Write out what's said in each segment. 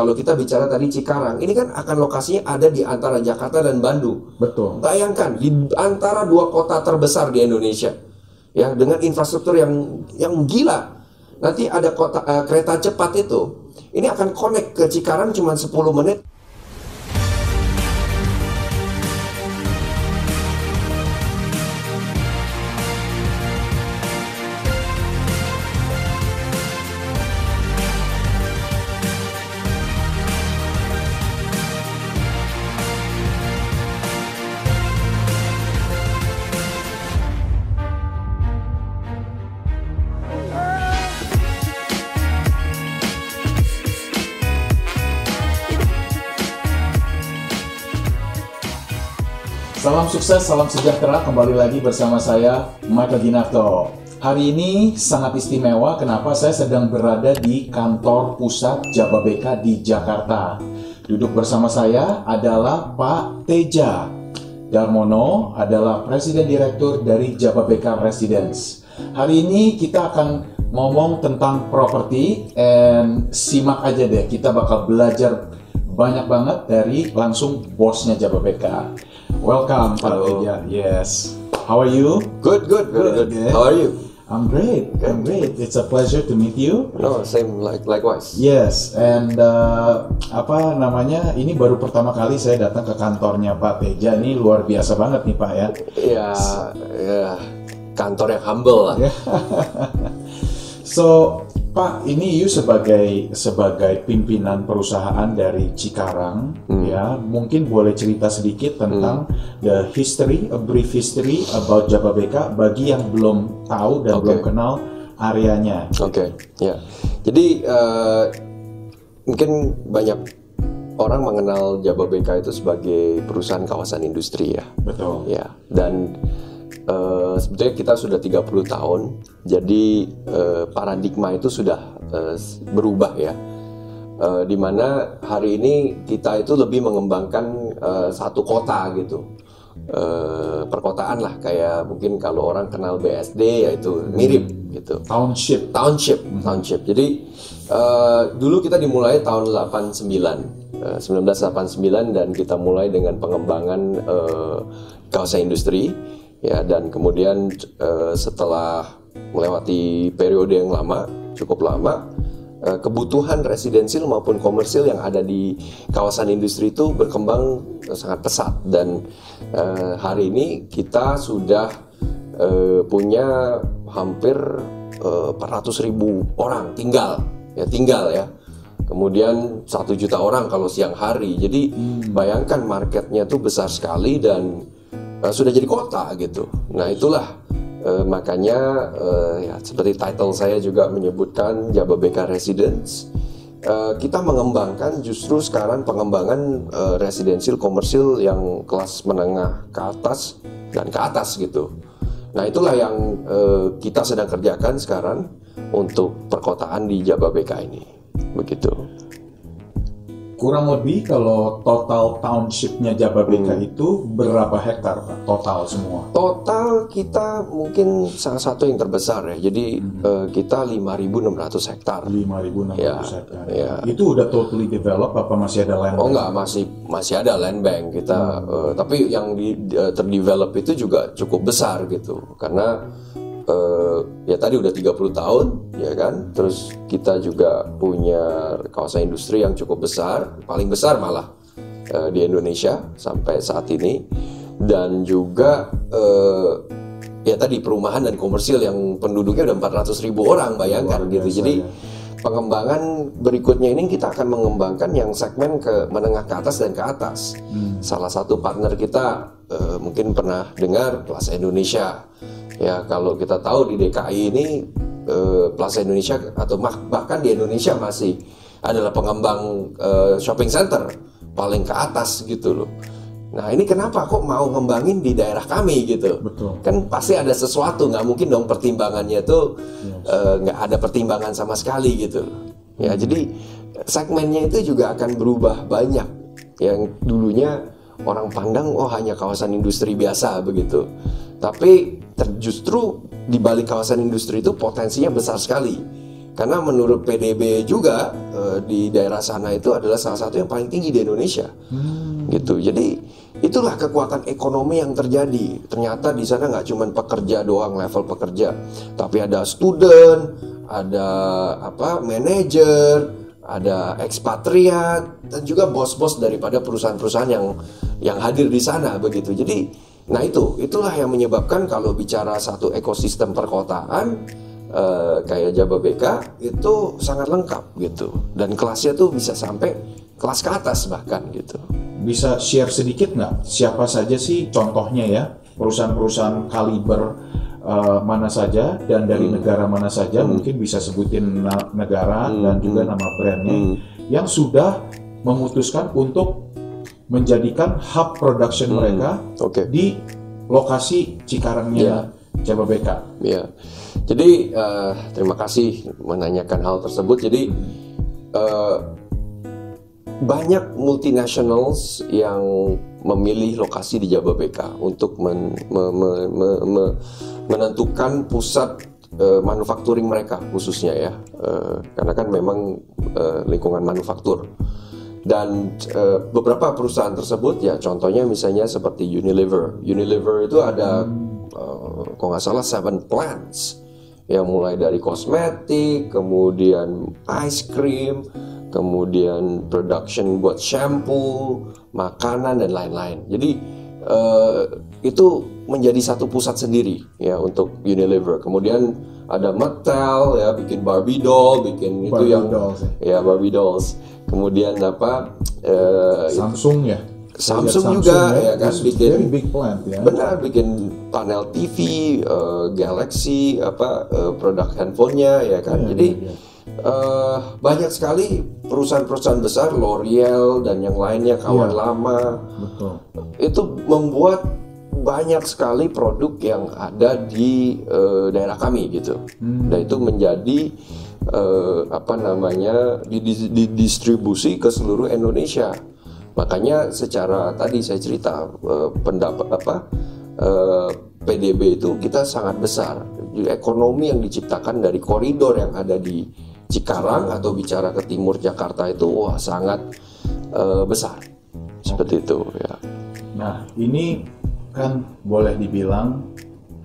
Kalau kita bicara tadi Cikarang, ini kan akan lokasinya ada di antara Jakarta dan Bandung. Betul. Bayangkan di antara dua kota terbesar di Indonesia, ya dengan infrastruktur yang yang gila. Nanti ada kota eh, kereta cepat itu, ini akan connect ke Cikarang cuma 10 menit. Salam sukses, salam sejahtera. Kembali lagi bersama saya, Michael Ginarto. Hari ini sangat istimewa. Kenapa? Saya sedang berada di kantor pusat Jababeka di Jakarta. Duduk bersama saya adalah Pak Teja Darmono, adalah Presiden Direktur dari Jababeka Residence. Hari ini kita akan ngomong tentang properti, and simak aja deh. Kita bakal belajar banyak banget dari langsung bosnya Jababeka. Welcome, Pak. Teja. Yes. How are you? Good, good, good. Good, yeah. How are you? I'm great. I'm great. It's a pleasure to meet you. No, same like likewise. Yes, and uh, apa namanya? Ini baru pertama kali saya datang ke kantornya Pak Teja. Ini luar biasa banget nih Pak ya. Ya, ya kantor yang humble lah. Ya. So, Pak, ini you sebagai sebagai pimpinan perusahaan dari Cikarang, ya, mungkin boleh cerita sedikit tentang the history, a brief history about Jababeka bagi yang belum tahu dan Oke. belum kenal areanya. Oke, ya. Jadi eh, mungkin banyak orang mengenal Jababeka itu sebagai perusahaan kawasan industri ya. Betul. Ya, dan eh, sebetulnya kita sudah 30 tahun. Jadi eh, paradigma itu sudah eh, berubah ya. Eh, di mana hari ini kita itu lebih mengembangkan eh, satu kota gitu. Eh, perkotaan lah kayak mungkin kalau orang kenal BSD yaitu mirip gitu Township. township township jadi eh, dulu kita dimulai tahun 89 eh, 1989 dan kita mulai dengan pengembangan eh, kawasan industri ya dan kemudian eh, setelah melewati periode yang lama cukup lama eh, kebutuhan residensial maupun komersil yang ada di kawasan industri itu berkembang eh, sangat pesat. Dan eh, hari ini kita sudah punya hampir eh, 400 ribu orang tinggal. Ya tinggal ya. Kemudian satu juta orang kalau siang hari. Jadi bayangkan marketnya tuh besar sekali dan eh, sudah jadi kota gitu nah itulah eh, makanya eh, ya seperti title saya juga menyebutkan Jababeka Residence Eh, kita mengembangkan justru sekarang pengembangan eh, residensial komersil yang kelas menengah ke atas dan ke atas gitu. Nah itulah yang eh, kita sedang kerjakan sekarang untuk perkotaan di Jababeka ini, begitu. Kurang lebih kalau total townshipnya Jababeka itu berapa hektar Pak? Total semua. Total kita mungkin salah satu yang terbesar ya. Jadi eh, kita 5.600 hektar. 5.600 Ya, hektar. ya. Itu udah totally developed apa masih ada land? Oh bank? enggak masih masih ada land bank kita eh, tapi yang di, eh, terdevelop itu juga cukup besar gitu karena eh, ya tadi udah 30 tahun ya kan terus kita juga punya kawasan industri yang cukup besar paling besar malah eh, di Indonesia sampai saat ini dan juga eh, ya tadi perumahan dan komersil yang penduduknya udah 400 ribu orang bayangkan Luar gitu biasa, jadi ya. pengembangan berikutnya ini kita akan mengembangkan yang segmen ke menengah ke atas dan ke atas. Salah satu partner kita eh, mungkin pernah dengar Plaza Indonesia. Ya kalau kita tahu di DKI ini eh, Plaza Indonesia atau bahkan di Indonesia masih adalah pengembang eh, shopping center paling ke atas gitu loh. Nah ini kenapa kok mau ngembangin di daerah kami gitu? Betul. Kan pasti ada sesuatu nggak mungkin dong pertimbangannya tuh eh, nggak ada pertimbangan sama sekali gitu. Ya jadi segmennya itu juga akan berubah banyak. Yang dulunya orang pandang oh hanya kawasan industri biasa begitu. Tapi justru di balik kawasan industri itu potensinya besar sekali. Karena menurut PDB juga eh, di daerah sana itu adalah salah satu yang paling tinggi di Indonesia. Gitu. Jadi itulah kekuatan ekonomi yang terjadi. Ternyata di sana nggak cuma pekerja doang level pekerja, tapi ada student, ada apa manajer, ada ekspatriat dan juga bos-bos daripada perusahaan-perusahaan yang yang hadir di sana begitu. Jadi, nah itu. Itulah yang menyebabkan kalau bicara satu ekosistem perkotaan eh, kayak Jababeka itu sangat lengkap gitu. Dan kelasnya tuh bisa sampai kelas ke atas bahkan gitu. Bisa share sedikit nggak? Siapa saja sih contohnya ya? Perusahaan-perusahaan kaliber uh, mana saja? Dan dari Hmm. negara mana saja? Mungkin bisa sebutin negara dan juga nama brandnya. Hmm. yang sudah memutuskan untuk menjadikan hub production mereka Hmm. Oke. di lokasi Cikarangnya Jababeka. Ya, jadi eh, terima kasih menanyakan hal tersebut. Jadi eh, banyak multinationals yang memilih lokasi di Jababeka untuk men- me- me- me- me- menentukan pusat eh, manufacturing mereka khususnya ya, Eh, karena kan memang eh, lingkungan manufaktur. Dan eh, beberapa perusahaan tersebut ya contohnya misalnya seperti Unilever. Unilever itu ada eh, kalau nggak salah seven plants yang mulai dari kosmetik, kemudian ice cream, kemudian production buat shampoo, makanan dan lain-lain. Jadi eh, itu menjadi satu pusat sendiri ya untuk Unilever. Kemudian ada Mattel ya bikin Barbie doll, bikin itu Barbie yang dolls, ya Barbie dolls. Kemudian apa? eh, Samsung ya. Samsung Lihat juga, ya kan, It's bikin- big plant ya. benar bikin panel TV, eh, Galaxy, apa eh, produk handphonenya ya kan. Iya, Jadi eh, banyak sekali perusahaan-perusahaan besar, L'Oreal dan yang lainnya kawan Iya. lama Betul. itu membuat banyak sekali produk yang ada di eh, daerah kami gitu. Hmm. Dan itu menjadi eh, apa namanya didis- didistribusi ke seluruh Indonesia. Makanya secara tadi saya cerita eh, pendapat apa eh, PDB itu kita sangat besar. Jadi ekonomi yang diciptakan dari koridor yang ada di Cikarang atau bicara ke timur Jakarta itu wah sangat eh, besar. Seperti itu ya. Nah, ini kan boleh dibilang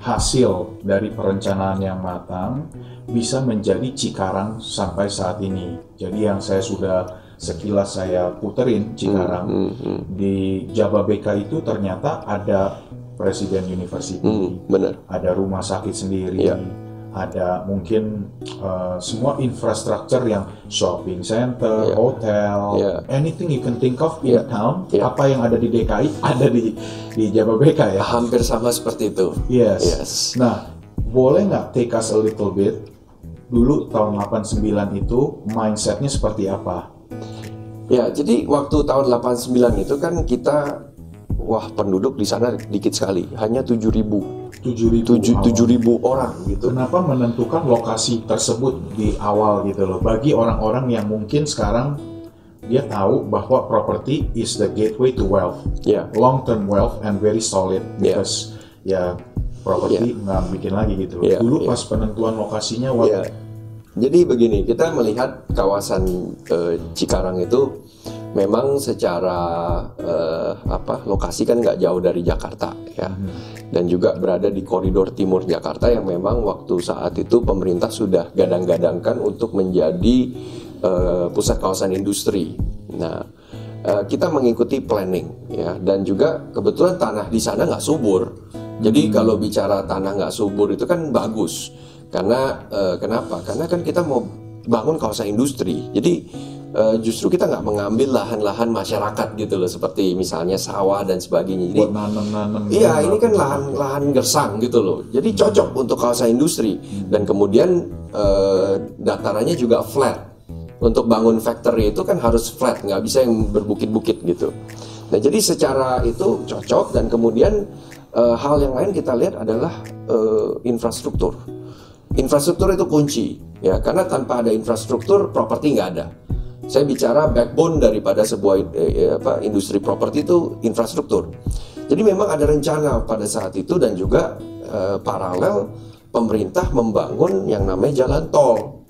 hasil dari perencanaan yang matang bisa menjadi Cikarang sampai saat ini. Jadi yang saya sudah sekilas saya puterin Cikarang Hmm, hmm, di Jababeka itu ternyata ada Presiden University, hmm, benar. ada rumah sakit sendiri, Iya. Ada mungkin uh, semua infrastruktur yang shopping center, Iya. hotel, Iya. anything you can think of in Iya. town, Iya. apa yang ada di DKI ada di di Jababeka ya. Hampir sama seperti itu. Yes. Yes. Nah, boleh nggak take us a little bit? Dulu tahun 89 itu mindsetnya seperti apa? Ya, jadi waktu tahun 89 itu kan kita wah penduduk di sana dikit sekali, hanya 7000 7.000 tujuh awal. tujuh ribu orang gitu. Kenapa menentukan lokasi tersebut di awal gitu loh? Bagi orang-orang yang mungkin sekarang dia tahu bahwa property is the gateway to wealth, Ya, long term wealth and very solid Yeah. because ya property nggak bikin lagi gitu. Yeah, Dulu yeah. pas penentuan lokasinya, ya. Jadi begini, kita melihat kawasan eh, Cikarang itu memang secara eh, apa lokasi kan nggak jauh dari Jakarta ya, dan juga berada di koridor timur Jakarta yang memang waktu saat itu pemerintah sudah gadang-gadangkan untuk menjadi eh, pusat kawasan industri. Nah, eh, kita mengikuti planning ya, dan juga kebetulan tanah di sana nggak subur. Jadi kalau bicara tanah nggak subur itu kan bagus karena eh, kenapa? Karena kan kita mau bangun kawasan industri. Jadi eh, justru kita nggak mengambil lahan-lahan masyarakat gitu loh seperti misalnya sawah dan sebagainya. Jadi Buat nanem-nanem. Iya, gitu. ini kan lahan-lahan gersang gitu loh. Jadi cocok untuk kawasan industri dan kemudian eh, datarannya juga flat. Untuk bangun factory itu kan harus flat, nggak bisa yang berbukit-bukit gitu. Nah, jadi secara itu cocok dan kemudian eh, hal yang lain kita lihat adalah eh, infrastruktur. Infrastruktur itu kunci ya, karena tanpa ada infrastruktur properti nggak ada. Saya bicara backbone daripada sebuah eh, apa, industri properti itu infrastruktur. Jadi memang ada rencana pada saat itu dan juga eh, paralel pemerintah membangun yang namanya jalan tol.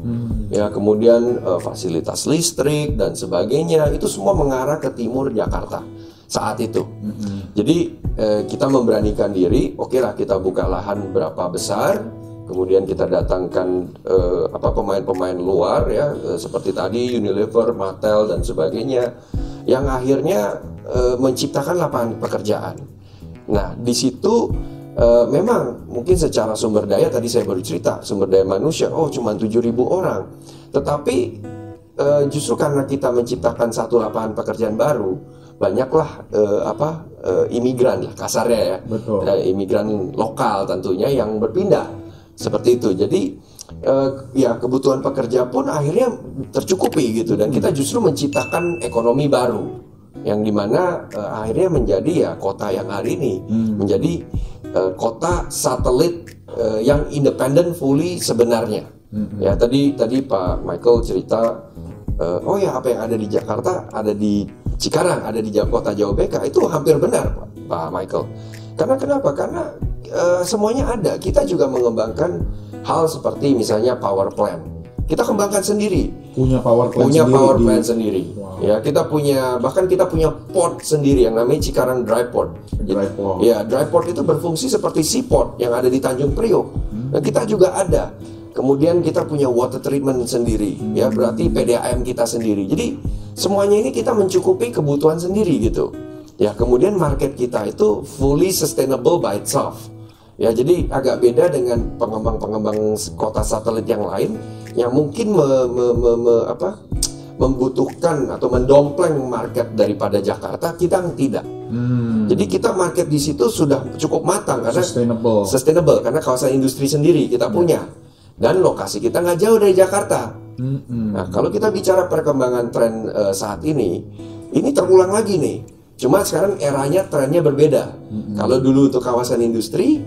Ya, kemudian eh, fasilitas listrik dan sebagainya itu semua mengarah ke timur Jakarta saat itu. Jadi eh, kita memberanikan diri, oke lah kita buka lahan berapa besar, kemudian kita datangkan eh, apa pemain-pemain luar ya eh, seperti tadi Unilever, Mattel dan sebagainya yang akhirnya eh, menciptakan lapangan pekerjaan. Nah, di situ eh, memang mungkin secara sumber daya tadi saya baru cerita, sumber daya manusia oh cuma 7.000 orang. Tetapi eh, justru karena kita menciptakan satu lapangan pekerjaan baru, banyaklah eh, apa eh, imigran lah kasarnya ya. Betul. Eh, imigran lokal tentunya yang berpindah seperti itu. Jadi eh, ya kebutuhan pekerja pun akhirnya tercukupi gitu dan kita justru menciptakan ekonomi baru yang di mana eh, akhirnya menjadi ya kota yang hari ini menjadi eh, kota satelit eh, yang independen fully sebenarnya. Ya tadi tadi Pak Michael cerita eh, oh ya apa yang ada di Jakarta ada di Cikarang ada di kota Jawa BK itu hampir benar Pak, Pak Michael. Karena kenapa? Karena eh, semuanya ada. Kita juga mengembangkan hal seperti misalnya power plant. Kita kembangkan sendiri Punya power plant punya sendiri power di- plant sendiri. Wow. Ya, kita punya bahkan kita punya port sendiri yang namanya Cikarang Dry Port. Dry port. Ya, dry port itu berfungsi seperti seaport yang ada di Tanjung Priok. Hmm. Dan kita juga ada. Kemudian kita punya water treatment sendiri. Hmm. Ya, berarti PDAM kita sendiri. Jadi semuanya ini kita mencukupi kebutuhan sendiri gitu. Ya, kemudian market kita itu fully sustainable by itself. Ya, jadi agak beda dengan pengembang-pengembang kota satelit yang lain yang mungkin me- me- me- me- apa, membutuhkan atau mendompleng market daripada Jakarta, kita tidak. Hmm, Jadi kita market di situ sudah cukup matang karena sustainable. sustainable karena kawasan industri sendiri kita punya dan lokasi kita nggak jauh dari Jakarta. Mm-mm. Nah, kalau kita bicara perkembangan tren eh, saat ini, ini terulang lagi nih. Cuma sekarang eranya trennya berbeda. Kalau dulu untuk kawasan industri,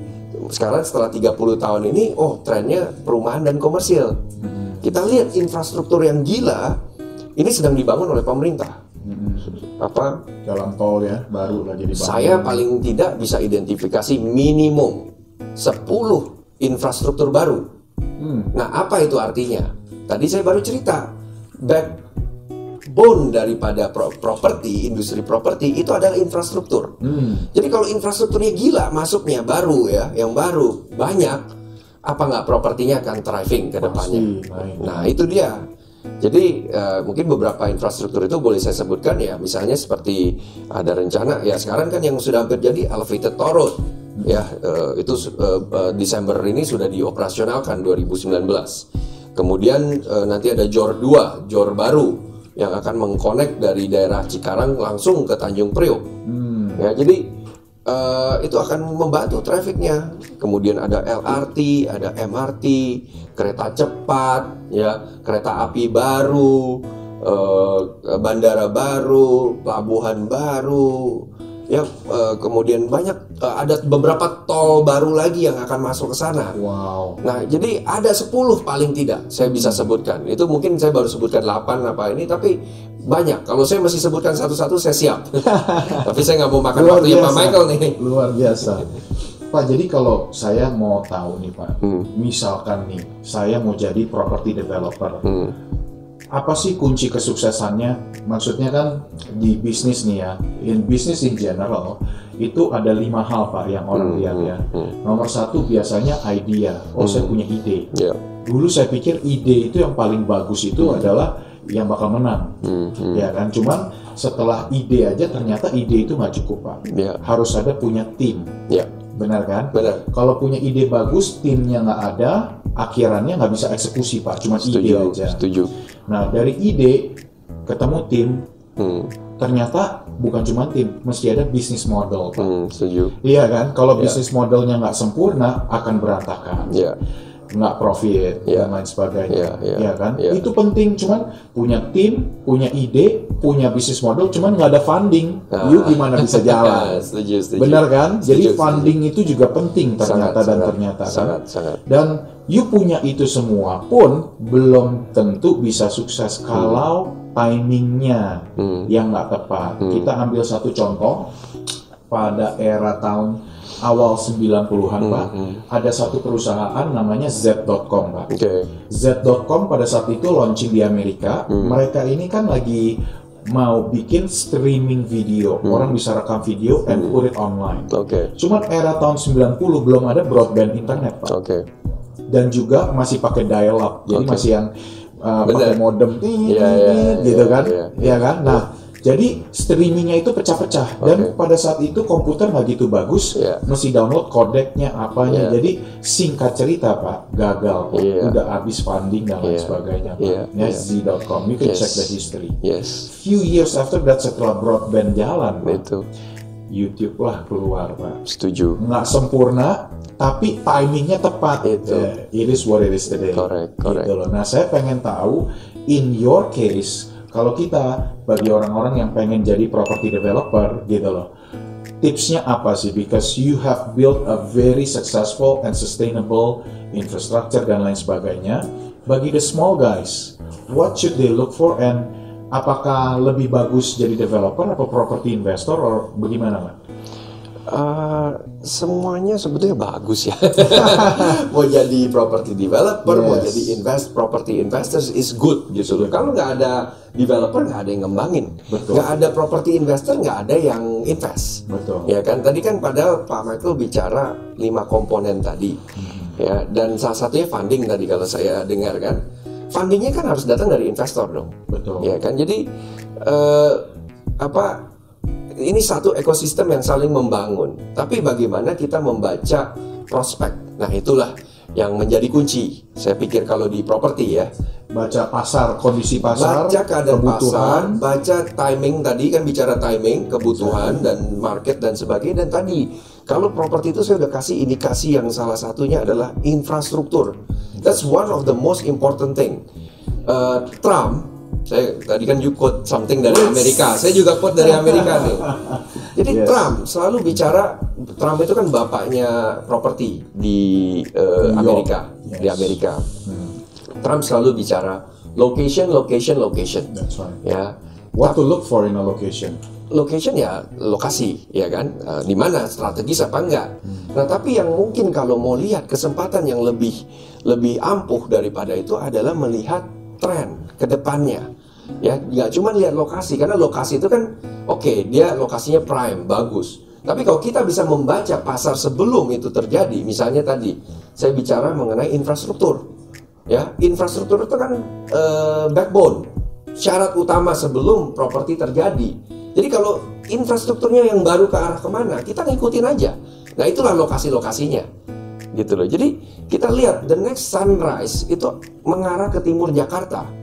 sekarang setelah 30 tahun ini, oh trennya perumahan dan komersil. Kita lihat infrastruktur yang gila, ini sedang dibangun oleh pemerintah. Apa? Jalan tol ya baru lagi dibangun. Saya paling tidak bisa identifikasi minimum 10 infrastruktur baru. Hmm. Nah, apa itu artinya? Tadi saya baru cerita, backbone daripada pro- properti, industri properti itu adalah infrastruktur. Hmm. Jadi kalau infrastrukturnya gila masuknya baru ya, yang baru banyak, apa nggak propertinya akan thriving ke depannya? Nah itu dia. Jadi eh, mungkin beberapa infrastruktur itu boleh saya sebutkan ya, misalnya seperti ada rencana ya sekarang kan yang sudah hampir jadi elevated toll road ya eh, itu eh, Desember ini sudah dioperasionalkan 2019. Kemudian nanti ada JOR 2, JOR baru yang akan mengkonek dari daerah Cikarang langsung ke Tanjung Priok. Hmm. Ya, jadi eh, itu akan membantu trafiknya. Kemudian ada LRT, ada MRT, kereta cepat, ya, kereta api baru, eh, bandara baru, pelabuhan baru, ya, eh, kemudian banyak eh, ada beberapa tol baru lagi yang akan masuk ke sana. Wow. Nah, jadi ada 10 paling tidak saya bisa sebutkan. Itu mungkin saya baru sebutkan 8 apa ini, tapi banyak. Kalau saya mesti sebutkan satu-satu, saya siap. tapi saya nggak mau makan Luar waktunya Pak biasa. Michael nih. Luar biasa. Pak, jadi kalau saya mau tahu nih Pak, Hmm. misalkan nih, saya mau jadi property developer, Hmm. Apa sih kunci kesuksesannya? Maksudnya kan di bisnis nih ya, in business in general, itu ada lima hal Pak yang orang Hmm, lihat hmm, ya. hmm. Nomor satu biasanya idea, oh saya punya ide. Ya. Dulu saya pikir ide itu yang paling bagus itu adalah yang bakal menang, Hmm, hmm. ya kan? Cuman setelah ide aja ternyata ide itu nggak cukup Pak. Ya. Harus ada punya tim, Ya. benar kan? Benar. Kalau punya ide bagus, timnya nggak ada, akhirannya nggak bisa eksekusi pak, cuma ide Setuju. aja. Setuju. Nah dari ide ketemu tim, Hmm, ternyata bukan cuma tim, mesti ada bisnis model. Pak. hmm, setuju. Iya kan? Kalau Ya. bisnis modelnya nggak sempurna, akan berantakan. Ya, nggak profit Ya. dan lain sebagainya, Ya, ya, Iya kan? ya. Itu penting, cuman punya tim, punya ide, punya bisnis model, cuman nggak ada funding, Ah. yuk gimana bisa jalan? setuju, setuju. Benar kan? Jadi Setuju, funding itu juga penting ternyata Sangat, dan sangat, ternyata kan? sangat, sangat. Dan you punya itu semua pun belum tentu bisa sukses kalau timingnya Hmm. yang nggak tepat. Kita ambil satu contoh pada era tahun awal 90-an, Pak. Ada satu perusahaan namanya Z.com, Pak. Oke, Z.com pada saat itu launching di Amerika. Hmm. Mereka ini kan lagi mau bikin streaming video. Hmm. Orang bisa rekam video and put it online. oke, Cuman era tahun 90 belum ada broadband internet, Pak. oke. Dan juga masih pakai dial up. Jadi Oke. masih yang uh, pakai modem iya, tit, gitu iya, kan. iya, Ya kan? Nah, jadi streamingnya itu pecah-pecah dan Oke. pada saat itu komputer nggak gitu bagus, Iya. mesti download kodeknya apanya. Iya. Jadi singkat cerita Pak, gagal. Iya. udah habis funding dan lain Iya. sebagainya. Pak. Ya, iya. Z.com, you can Yes. check the history. Yes, Few years after that setelah broadband jalan, itu YouTube lah keluar Pak. setuju. Nggak sempurna, tapi timingnya tepat. Itu. Eh, it is what it is today. Correct, correct. Gitu loh. Nah, saya pengen tahu in your case, kalau kita bagi orang-orang yang pengen jadi property developer gitu loh. Tipsnya apa sih? Because you have built a very successful and sustainable infrastructure dan lain sebagainya. Bagi the small guys, what should they look for and apakah lebih bagus jadi developer atau property investor or bagaimana? Uh, semuanya sebetulnya bagus ya. mau jadi property developer, mau Yes. jadi invest property investors is good gitu loh. Kalau nggak ada developer nggak ada yang ngembangin, nggak ada property investor nggak ada yang invest. Betul. Ya kan tadi kan pada Pak Michael bicara lima komponen tadi, ya dan salah satunya funding tadi kalau saya dengar kan, fundingnya kan harus datang dari investor dong. Betul. Ya kan, jadi eh, apa? Ini satu ekosistem yang saling membangun. Tapi bagaimana kita membaca prospek? Nah itulah yang menjadi kunci. Saya pikir kalau di properti ya, Baca pasar, kondisi pasar, baca keadaan pasar, kebutuhan, baca timing tadi kan bicara timing, kebutuhan dan market dan sebagainya. Dan tadi kalau properti itu saya udah kasih indikasi yang salah satunya adalah infrastruktur. That's one of the most important thing. Eh, Trump, saya tadi kan you quote something dari Amerika, saya juga quote dari Amerika nih. Jadi Yes. Trump selalu bicara, Trump itu kan bapaknya properti di York. Amerika, di Yes. Amerika. Hmm, Trump selalu bicara location, location, location. that's right. Ya, What to look for in a location? location ya lokasi, ya kan? Eh, di mana strategis apa enggak? Nah, tapi yang mungkin kalau mau lihat kesempatan yang lebih lebih ampuh daripada itu adalah melihat tren ke depannya. Ya, nggak cuma lihat lokasi karena lokasi itu kan oke, dia lokasinya prime, bagus. Tapi kalau kita bisa membaca pasar sebelum itu terjadi, misalnya tadi saya bicara mengenai infrastruktur. Ya, infrastruktur itu kan eh, backbone, syarat utama sebelum properti terjadi. Jadi kalau infrastrukturnya yang baru ke arah ke mana, kita ngikutin aja. Nah itulah lokasi-lokasinya, gitu loh. Jadi kita lihat the next sunrise itu mengarah ke timur Jakarta.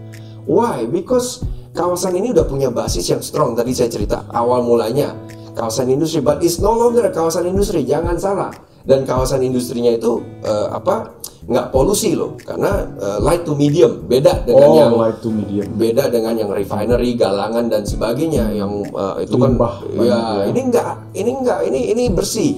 Why? Because kawasan ini udah punya basis yang strong. Tadi saya cerita awal mulanya kawasan industri, but it's no longer kawasan industri. Jangan salah. Dan kawasan industrinya itu eh, apa? Nggak polusi loh, karena eh, light to medium beda dengan Oh, yang light to medium. beda dengan yang refinery, galangan dan sebagainya yang uh, itu kan Limbah ya ya. ini enggak, ini enggak, ini ini bersih.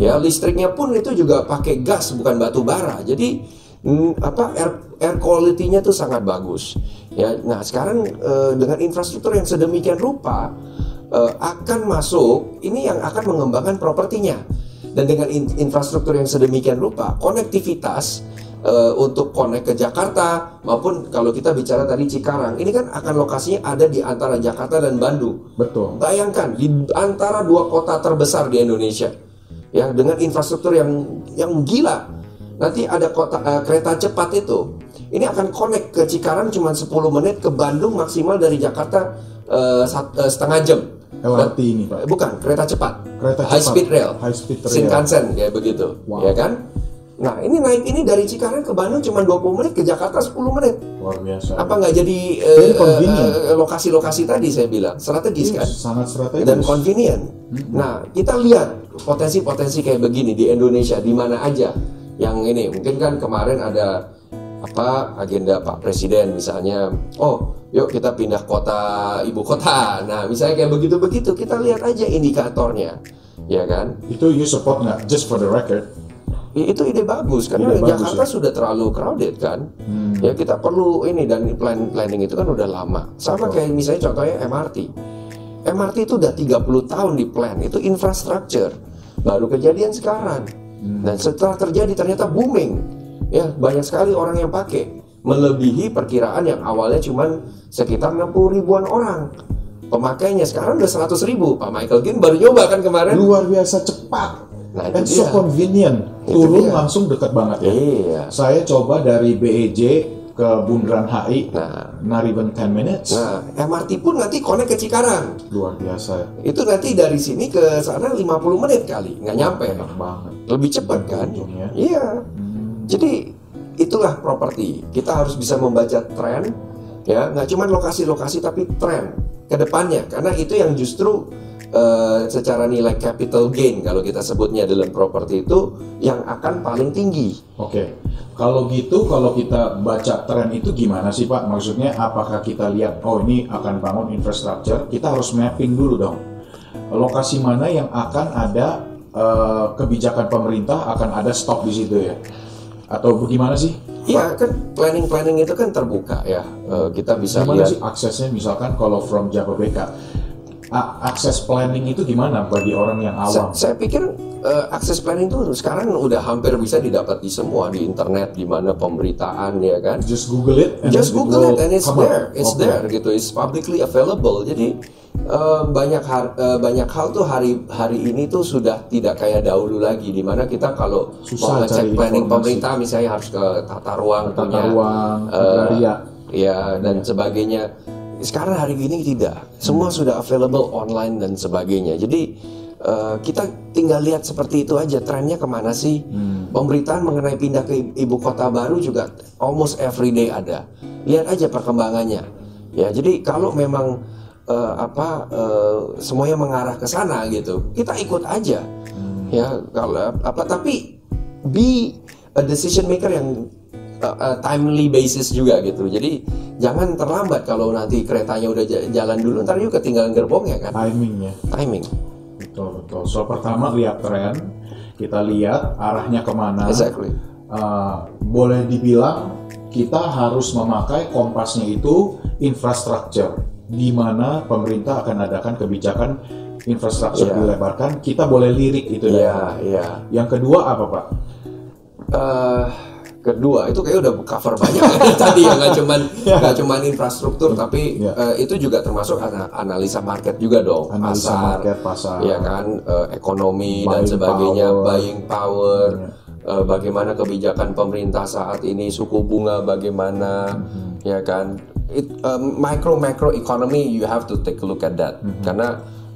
Ya listriknya pun itu juga pakai gas bukan batu bara. Jadi mm, apa air air quality-nya tuh sangat bagus. Ya, nah sekarang eh, dengan infrastruktur yang sedemikian rupa eh, akan masuk ini yang akan mengembangkan propertinya. Dan dengan in- infrastruktur yang sedemikian rupa, konektivitas eh, untuk connect ke Jakarta maupun kalau kita bicara tadi Cikarang, ini kan akan lokasinya ada di antara Jakarta dan Bandung. Betul. Bayangkan di antara dua kota terbesar di Indonesia, ya dengan infrastruktur yang yang gila. Nanti ada kota eh, kereta cepat itu, ini akan connect ke Cikarang cuma 10 menit, ke Bandung maksimal dari Jakarta eh, sat- eh, setengah jam. LRT ini, Pak. Bukan kereta cepat, Kereta high cepat. speed rail, High speed rail. Shinkansen kayak begitu, Wow. ya kan? Nah ini naik ini dari Cikarang ke Bandung cuma 20 menit, ke Jakarta 10 menit. Luar biasa. Apa nggak jadi Very eh, convenient. eh, lokasi-lokasi tadi saya bilang strategis Iya, kan? sangat strategis. dan convenient. Nah, kita lihat potensi-potensi kayak begini di Indonesia di mana aja. Yang ini mungkin kan kemarin ada apa agenda Pak Presiden misalnya, oh yuk kita pindah kota ibu kota. Nah, misalnya kayak begitu-begitu kita lihat aja indikatornya, ya kan? Itu you support nggak? Just for the record. I- itu ide bagus karena Ide bagus, Jakarta ya. sudah terlalu crowded kan. Hmm. Ya kita perlu ini dan plan planning itu kan udah lama. Sama Betul. kayak misalnya contohnya MRT. MRT itu udah 30 tahun di plan, itu infrastructure. Baru kejadian sekarang. Hmm. Dan setelah terjadi ternyata booming. Ya, banyak sekali orang yang pakai. Melebihi perkiraan yang awalnya cuman sekitar 60 ribuan orang. Pemakainya sekarang udah 100 ribu. Pak Michael Ginn baru nyoba kan kemarin. Luar biasa cepat. Nah, And itu so convenient. Itu Turun dia. langsung dekat banget ya. Iya. Saya coba dari BEJ ke Bundaran HI, Nah, not even 10 minutes. Nah, MRT pun nanti connect ke Cikarang. Luar biasa. Itu nanti dari sini ke sana 50 menit kali, nggak nyampe. Enak banget. Lebih cepat kan? Iya. Hmm. Jadi itulah properti. Kita harus bisa membaca tren, ya, nggak cuma lokasi-lokasi tapi tren ke depannya. Karena itu yang justru eh, secara nilai capital gain kalau kita sebutnya dalam properti itu yang akan paling tinggi. Oke, kalau gitu kalau kita baca tren itu gimana sih Pak? Maksudnya apakah kita lihat oh ini akan bangun infrastruktur, kita harus mapping dulu dong. Lokasi mana yang akan ada eh, kebijakan pemerintah akan ada stop di situ ya? Atau bagaimana sih? Iya kan planning-planning itu kan terbuka ya. Eh, kita bisa Gimana lihat sih aksesnya misalkan kalau from Jababeka? Akses planning itu gimana bagi orang yang awam? Saya, pikir eh, akses planning itu sekarang udah hampir bisa didapat di semua di internet, di mana pemberitaan ya kan. Just Google it and Just Google it and it's there, it's Oke. there gitu, it's publicly available. Jadi eh, banyak har- eh, banyak hal tuh hari hari ini tuh sudah tidak kayak dahulu lagi, di mana kita kalau Susah mau ngecek planning informasi. pemerintah misalnya harus ke tata ruang Tata punya ruang, agraria. ya dan sebagainya. Sekarang hari ini tidak, semua sudah available online dan sebagainya. Jadi eh, kita tinggal lihat seperti itu aja trennya ke mana sih. Pemberitaan mengenai pindah ke ibu kota baru juga almost every day ada. Lihat aja perkembangannya. Ya jadi kalau memang eh, apa eh, semuanya mengarah ke sana gitu, kita ikut aja. Ya kalau apa tapi be a decision maker yang uh, uh, timely basis juga gitu. Jadi jangan terlambat kalau nanti keretanya udah ja- jalan dulu, ntar juga ketinggalan gerbongnya kan. Timingnya. Timing. Betul betul. So pertama lihat tren, kita lihat arahnya ke mana. Exactly. Uh, boleh dibilang kita harus memakai kompasnya itu infrastruktur, di mana pemerintah akan adakan kebijakan infrastruktur Iya. dilebarkan. Kita boleh lirik itu. Ya. iya. Yang kedua apa pak? Eh, kedua itu kayak udah cover banyak tadi ya nggak cuman nggak cuman infrastruktur tapi Iya. eh, itu juga termasuk ana- analisa market juga dong Analisa pasar market, pasar. ya kan eh, ekonomi dan sebagainya power. buying power Iya. eh, bagaimana kebijakan pemerintah saat ini suku bunga bagaimana Mm-hmm. ya kan It, eh, micro macro economy you have to take a look at that Mm-hmm. karena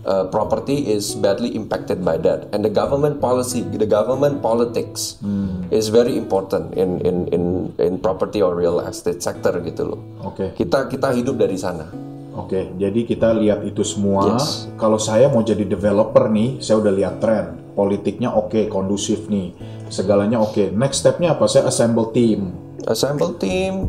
uh, property is badly impacted by that and the government policy the government politics Hmm. is very important in in in in property or real estate sector gitu loh Oke. kita kita hidup dari sana Oke, jadi kita lihat itu semua. Yes. Kalau saya mau jadi developer nih, saya udah lihat tren, politiknya oke, kondusif nih, segalanya oke. Next stepnya apa? Saya assemble team. Assemble team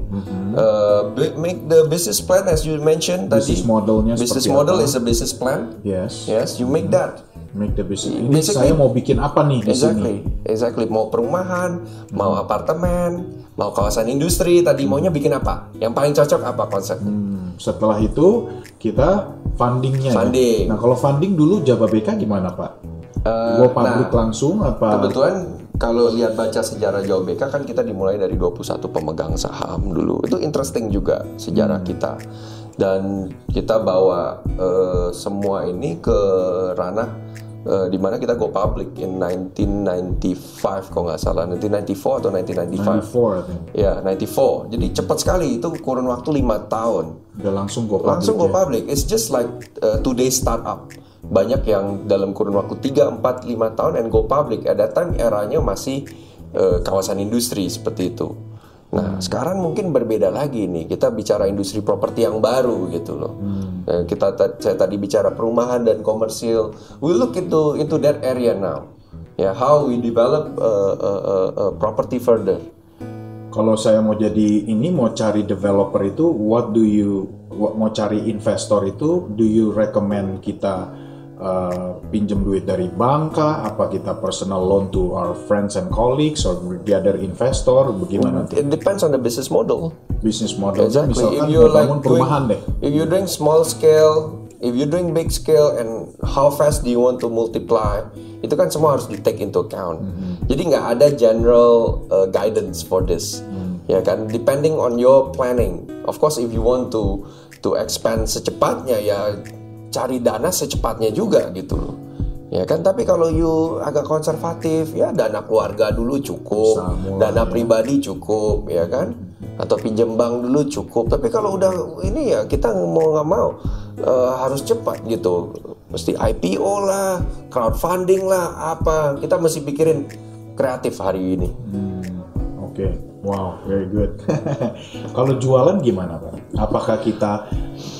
uh, bi- make the business plan as you mentioned Business tadi modelnya business model apa? is a business plan Yes. yes you make that Make the business. Ini Basically- saya mau bikin apa nih di Exactly, sini? exactly. Mau perumahan, mau apartemen, mau kawasan industri. Tadi maunya bikin apa? Yang paling cocok apa konsep? Hmm, setelah itu kita fundingnya. ya. Funding. Nah kalau funding dulu Jababeka gimana Pak? Eh, Go public nah, langsung apa? Kebetulan kalau lihat baca sejarah Jawa BK kan kita dimulai dari 21 pemegang saham dulu. Itu interesting juga sejarah kita. Dan kita bawa eh, semua ini ke ranah eh, di mana kita go public in 1995 kalau nggak salah 1994 atau 1995 94 I think. Ya, 94. Jadi cepat sekali itu kurun waktu lima tahun. Udah langsung go public. Langsung go ya. public. It's just like uh, today's startup. Banyak yang dalam kurun waktu 3, 4, 5 tahun and go public. At that time eranya masih eh, kawasan industri seperti itu. Nah, sekarang mungkin berbeda lagi nih. Kita bicara industri properti yang baru gitu loh. Eh, kita ta- saya tadi bicara perumahan dan komersil. We look into into that area now. Ya, how we develop uh, uh, uh, uh, property further. Kalau saya mau jadi ini mau cari developer itu, what do you what- mau cari investor itu, do you recommend kita uh, pinjam duit dari bank kah? Apa kita personal loan to our friends and colleagues or the other investor? Bagaimana It depends on the business model. bisnis modelnya? Exactly. Misalkan If you're like doing, perumahan deh. if you're doing small scale, if you're doing big scale, and how fast do you want to multiply, itu kan semua harus di take into account. Jadi nggak ada general uh, guidance for this, ya kan? Depending on your planning. Of course, if you want to to expand secepatnya, ya cari dana secepatnya juga gitu loh. Ya kan, tapi kalau you agak konservatif, ya dana keluarga dulu cukup, mulai, dana pribadi cukup, ya kan? Atau pinjem bank dulu cukup. Tapi kalau udah ini ya kita mau nggak mau eh, harus cepat gitu. Mesti IPO lah, crowdfunding lah, apa. Kita mesti pikirin kreatif hari ini. Oke, wow, very good. Kalau jualan gimana pak? Apakah kita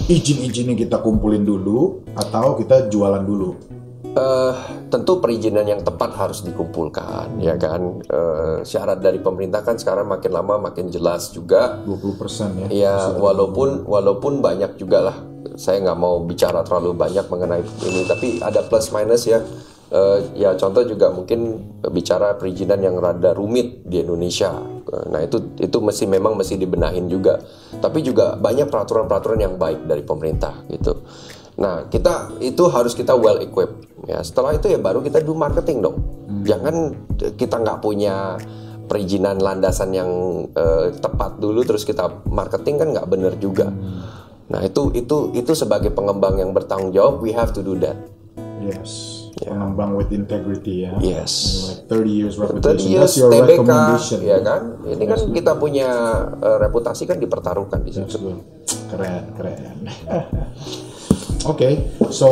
izin-izinnya kita kumpulin dulu atau kita jualan dulu? Eh, tentu perizinan yang tepat harus dikumpulkan, ya kan. Eh, syarat dari pemerintah kan sekarang makin lama makin jelas juga. 20% ya? Ya, walaupun walaupun banyak juga lah. Saya nggak mau bicara terlalu banyak mengenai ini, tapi ada plus minus ya. Eh, ya contoh juga mungkin bicara perizinan yang rada rumit di Indonesia. Eh, Nah itu itu mesti memang mesti dibenahin juga. Tapi juga banyak peraturan-peraturan yang baik dari pemerintah gitu. Nah kita itu harus kita well equipped. Ya setelah itu ya baru kita do marketing dong. Jangan kita nggak punya perizinan landasan yang eh, tepat dulu terus kita marketing kan nggak bener juga. Nah itu itu itu sebagai pengembang yang bertanggung jawab we have to do that. Yes. Pengembang with integrity ya. Yes. Like 30 years 30 reputation. years That's your TBK, recommendation. ya kan? Ini kan kita punya eh, reputasi kan dipertaruhkan di That's situ. good. Keren, keren. Oke, so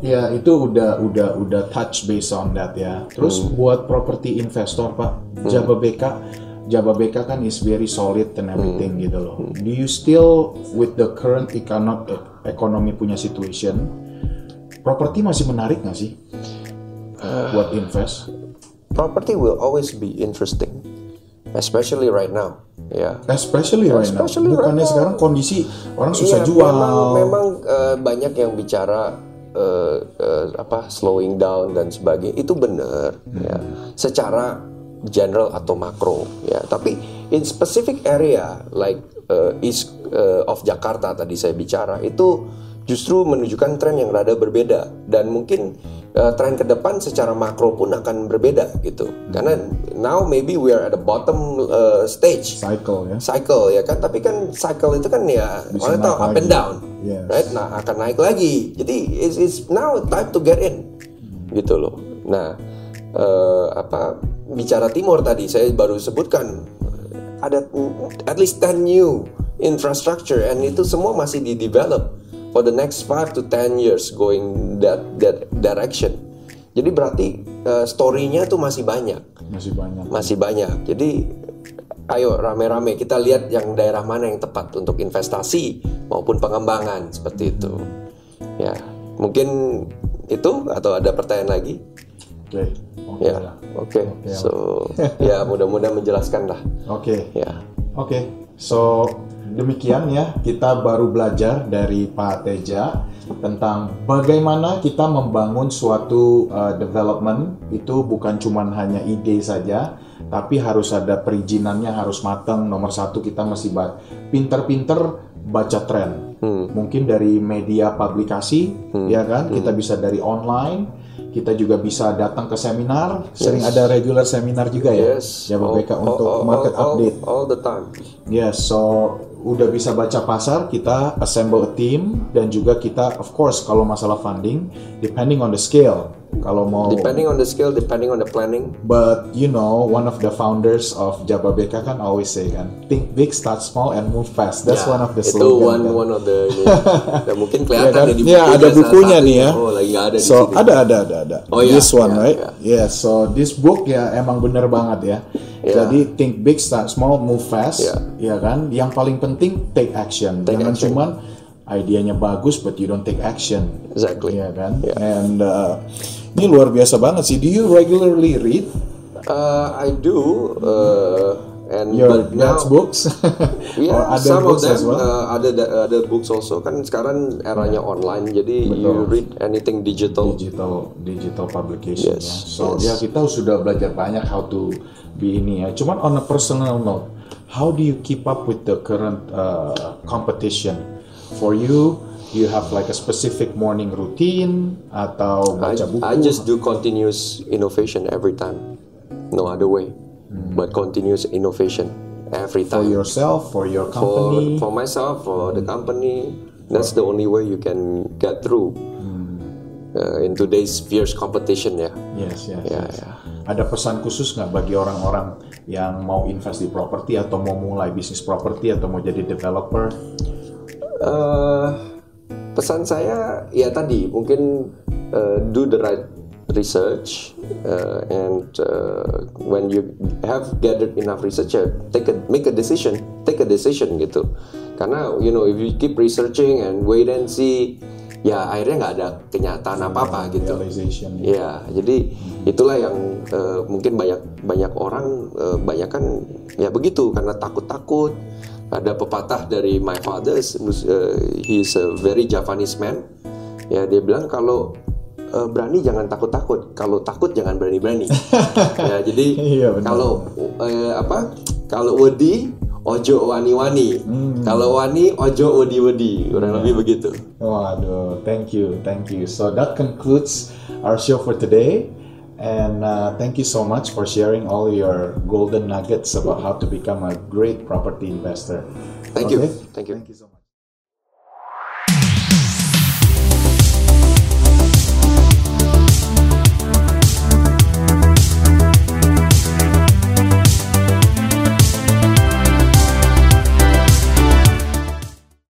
ya itu udah udah udah touch based on that ya. Terus Hmm. buat property investor Pak, Jababeka Jababeka kan is very solid and everything Hmm. gitu loh. Do you still with the current econo- ekonomi punya situation, properti masih menarik nggak sih buat invest? Property will always be interesting, especially right now. Ya. Especially right Especially now. Bukannya right now. sekarang kondisi orang susah Iya, jual. Memang, memang eh, banyak yang bicara eh, eh, apa slowing down dan sebagainya itu benar ya secara general atau makro ya tapi in specific area like eh, east eh, of Jakarta tadi saya bicara itu justru menunjukkan tren yang rada berbeda. Dan mungkin eh, tren ke depan secara makro pun akan berbeda gitu. Karena now maybe we are at the bottom eh, stage. Cycle ya. cycle ya kan? Tapi kan cycle itu kan ya Bisa orang tahu up and down. Yes. right? Nah akan naik lagi. Jadi it's, it's now time to get in. Gitu loh. Nah eh, apa bicara timur tadi saya baru sebutkan ada at least 10 new infrastructure and itu semua masih di develop for the next 5 to 10 years going that that direction jadi berarti eh, story-nya tuh masih banyak Masih banyak. masih banyak. Jadi ayo rame-rame kita lihat yang daerah mana yang tepat untuk investasi maupun pengembangan seperti itu. Ya, mungkin itu atau ada pertanyaan lagi? Oke. Ya, oke. So, ya mudah-mudahan menjelaskan lah. Oke. Ya. Oke. So demikian ya kita baru belajar dari Pak Teja tentang bagaimana kita membangun suatu uh, development. Itu bukan cuma hanya ide saja tapi harus ada perizinannya harus matang nomor satu kita mesti pinter-pinter baca tren mungkin dari media publikasi ya kan? Kita bisa dari online kita juga bisa datang ke seminar. Sering ada regular seminar juga ya? Yes. BK All- untuk all- market all- update. all the time. Yes, so udah bisa baca pasar, kita assemble a team dan juga kita of course kalau masalah funding depending on the scale. Kalau mau Depending on the scale, depending on the planning. But you know, one of the founders of Jababeka kan always say kan, think big, start small, and move fast. That's Ya, one of the itu slogan. one kan. one of the ini. Ya, mungkin kelihatan kan? ya di Ya, ada salah bukunya satu. nih ya. Oh, lagi ada di so sini. ada ada ada ada. Oh, ya, this one ya, right? ya. Yeah. So this book ya emang bener banget ya. Ya. Jadi think big, start small, move fast. Ya. Ya kan. Yang paling penting take action. Take Jangan action. cuman idenya bagus but you don't take action. Exactly. Iya kan? Ya. And uh, ini luar biasa banget sih. Do you regularly read Uh, I do, uh, and your but now, books? Yeah, Or other some of books them as well? uh, ada ada books also kan sekarang eranya online jadi you Betul. read anything digital. digital digital publication Yes, ya. So yes. ya kita sudah belajar banyak how to be ini ya. Cuman on a personal note, how do you keep up with the current uh, competition? For you, you have like a specific morning routine atau I, baca buku? I just do continuous innovation every time. No other way, but continuous innovation every for time. yourself, for your for company. for myself, for the company, that's the only way you can get through uh, in today's fierce competition. Yeah, yes, yes. yeah, yes. yeah. Ada pesan khusus nggak bagi orang-orang yang mau invest di properti atau mau mulai bisnis properti atau mau jadi developer? Eh, pesan saya ya tadi mungkin uh, do the right research uh, and uh, when you have gathered enough research ya, take a make a decision take a decision gitu karena you know if you keep researching and wait and see ya akhirnya nggak ada kenyataan apa apa gitu ya. Jadi itulah yang eh, mungkin banyak banyak orang eh, banyak kan ya begitu karena takut-takut. Ada pepatah dari my father, eh, he is a very Japanese man. Ya, dia bilang kalau berani jangan takut-takut, kalau takut jangan berani-berani. ya, jadi Iya, benar. kalau eh, apa? Kalau wedi ojo wani-wani. Kalau wani ojo wedi-wedi. Kurang lebih begitu. Waduh, thank you, thank you. So that concludes our show for today. And uh, thank you so much for sharing all your golden nuggets about how to become a great property investor. Thank you. Okay? Thank you. Thank you so much.